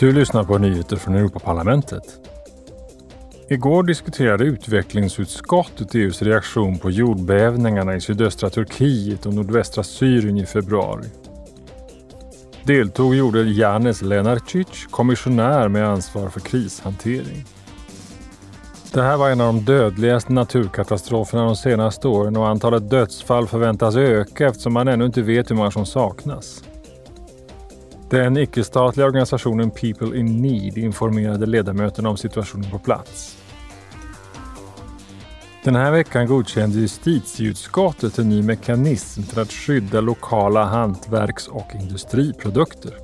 Du lyssnar på nyheter från Europaparlamentet. Igår diskuterade utvecklingsutskottet EUs reaktion på jordbävningarna i sydöstra Turkiet och nordvästra Syrien i februari. Deltog gjorde Janes Lenarcic, kommissionär med ansvar för krishantering. Det här var en av de dödligaste naturkatastroferna de senaste åren och antalet dödsfall förväntas öka eftersom man ännu inte vet hur många som saknas. Den icke-statliga organisationen People in Need informerade ledamöterna om situationen på plats. Den här veckan godkände justitieutskottet en ny mekanism för att skydda lokala hantverks och industriprodukter.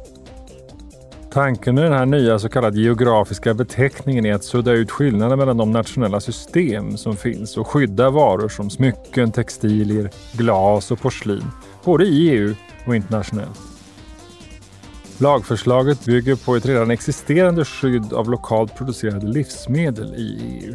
Tanken med den här nya så kallade geografiska beteckningen är att sudda ut skillnaden mellan de nationella system som finns och skydda varor som smycken, textilier, glas och porslin, både i EU och internationellt. Lagförslaget bygger på ett redan existerande skydd av lokalt producerade livsmedel i EU.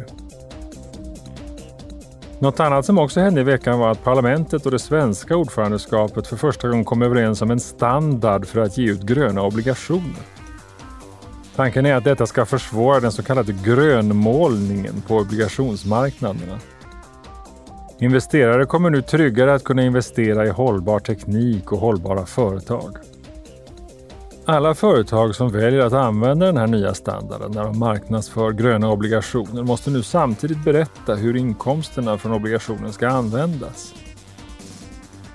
Något annat som också hände i veckan var att parlamentet och det svenska ordförandeskapet för första gången kom överens om en standard för att ge ut gröna obligationer. Tanken är att detta ska försvåra den så kallade grönmålningen på obligationsmarknaderna. Investerare kommer nu tryggare att kunna investera i hållbar teknik och hållbara företag. Alla företag som väljer att använda den här nya standarden när de marknadsför gröna obligationer måste nu samtidigt berätta hur inkomsterna från obligationen ska användas.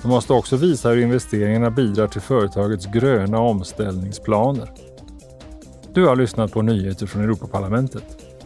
De måste också visa hur investeringarna bidrar till företagets gröna omställningsplaner. Du har lyssnat på nyheter från Europaparlamentet.